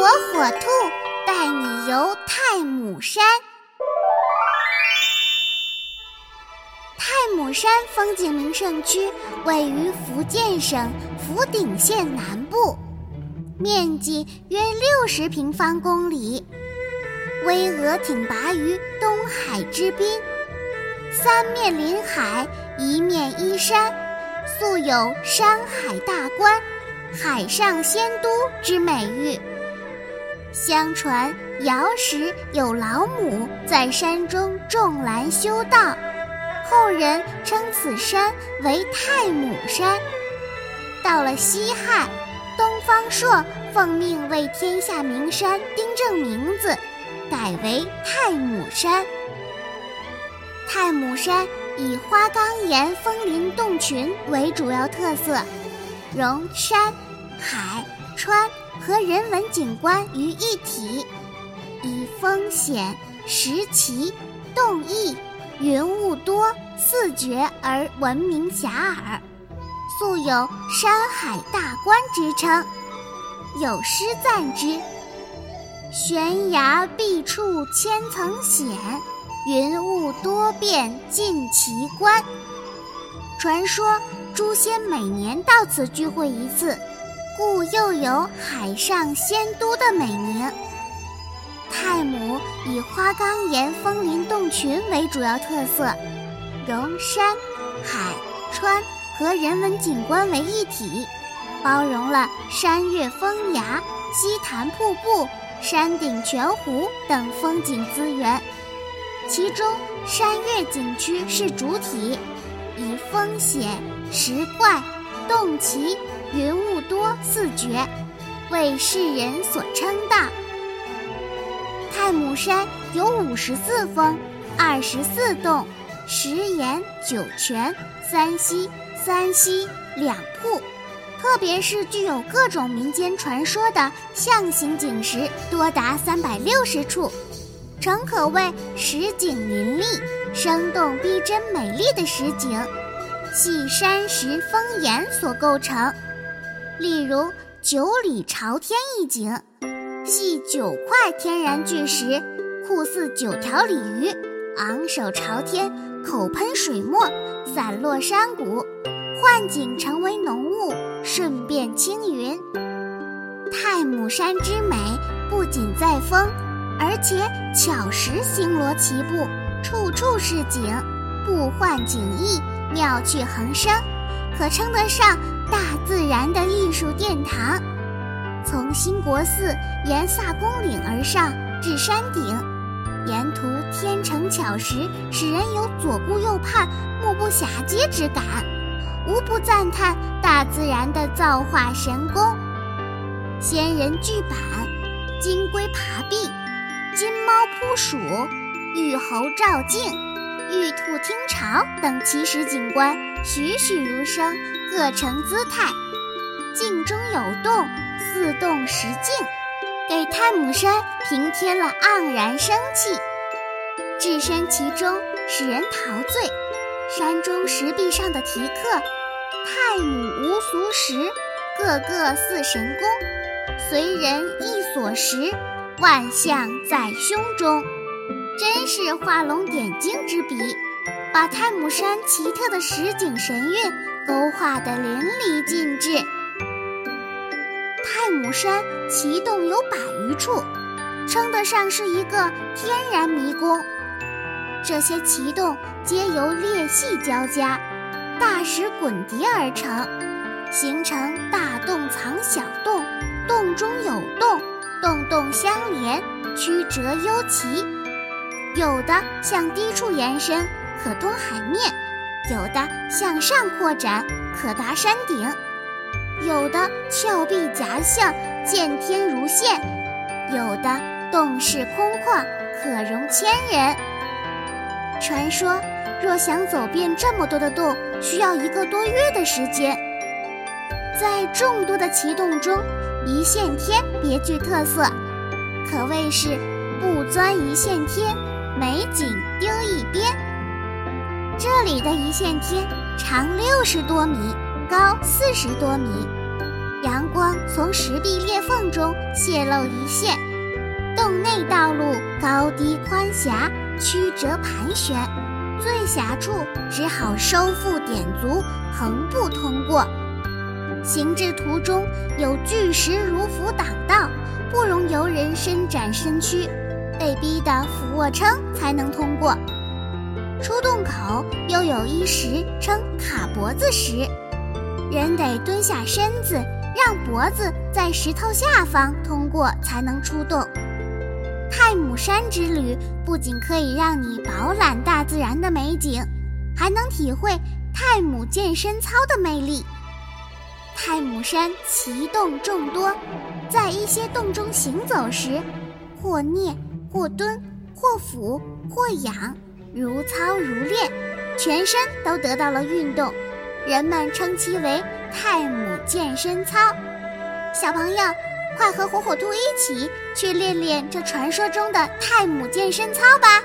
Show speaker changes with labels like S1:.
S1: 火火兔带你游太姥山。太姥山风景名胜区位于福建省福鼎县南部，面积约六十平方公里，巍峨挺拔于东海之滨，三面临海，一面依山，素有“山海大观”。海上仙都之美誉。相传尧时有老母在山中种兰修道，后人称此山为太姥山。到了西汉，东方朔奉命为天下名山订正名字，改为太姥山。太姥山以花岗岩峰林洞群为主要特色。融山、海、川和人文景观于一体，以峰险、石奇、洞异、云雾多四绝而闻名遐迩，素有“山海大观”之称。有诗赞之：“悬崖壁处千层险，云雾多变尽奇观。”传说。诛仙每年到此聚会一次，故又有“海上仙都”的美名。太姥以花岗岩峰林洞群为主要特色，融山、海、川和人文景观为一体，包容了山岳峰崖、溪潭瀑布、山顶泉湖等风景资源。其中，山岳景区是主体。以风险、石怪、洞奇、云雾多四绝，为世人所称道。太姥山有五十四峰、二十四洞、十岩九泉、三溪、三溪两瀑，特别是具有各种民间传说的象形景石，多达三百六十处，诚可谓石景林立。生动逼真、美丽的石景，系山石峰岩所构成。例如九里朝天一景，系九块天然巨石，酷似九条鲤鱼，昂首朝天，口喷水墨，散落山谷，幻景成为浓雾，瞬变青云。太姥山之美，不仅在峰，而且巧石星罗棋布。处处是景，不幻景异，妙趣横生，可称得上大自然的艺术殿堂。从兴国寺沿萨公岭而上至山顶，沿途天成巧石，使人有左顾右盼、目不暇接之感，无不赞叹大自然的造化神功。仙人聚板、金龟爬壁、金猫扑鼠。玉猴照镜、玉兔听潮等奇石景观栩栩如生，各成姿态。镜中有洞，似洞实镜，给太姥山平添了盎然生气。置身其中，使人陶醉。山中石壁上的题刻“太姥无俗石，个个似神功，随人一所识，万象在胸中。”真是画龙点睛之笔，把太姥山奇特的实景神韵勾画得淋漓尽致。太姥山奇洞有百余处，称得上是一个天然迷宫。这些奇洞皆由裂隙交加、大石滚叠而成，形成大洞藏小洞，洞中有洞，洞洞相连，曲折幽奇。有的向低处延伸，可通海面；有的向上扩展，可达山顶；有的峭壁夹向，见天如线；有的洞室空旷，可容千人。传说，若想走遍这么多的洞，需要一个多月的时间。在众多的奇洞中，一线天别具特色，可谓是不钻一线天。美景丢一边。这里的一线天长六十多米，高四十多米，阳光从石壁裂缝中泄露一线，洞内道路高低宽狭、曲折盘旋，最狭处只好收腹点足，横步通过。行至途中有巨石如斧挡道，不容游人伸展身躯，被逼得俯卧撑才能通过。出洞口又有一石称卡脖子石，人得蹲下身子，让脖子在石头下方通过才能出洞。太姥山之旅不仅可以让你饱览大自然的美景，还能体会太姥健身操的魅力。太姥山奇洞众多，在一些洞中行走时，或蹑，或蹲，或俯，或仰。如操如练，全身都得到了运动，人们称其为泰姆健身操。小朋友，快和火火兔一起去练练这传说中的泰姆健身操吧！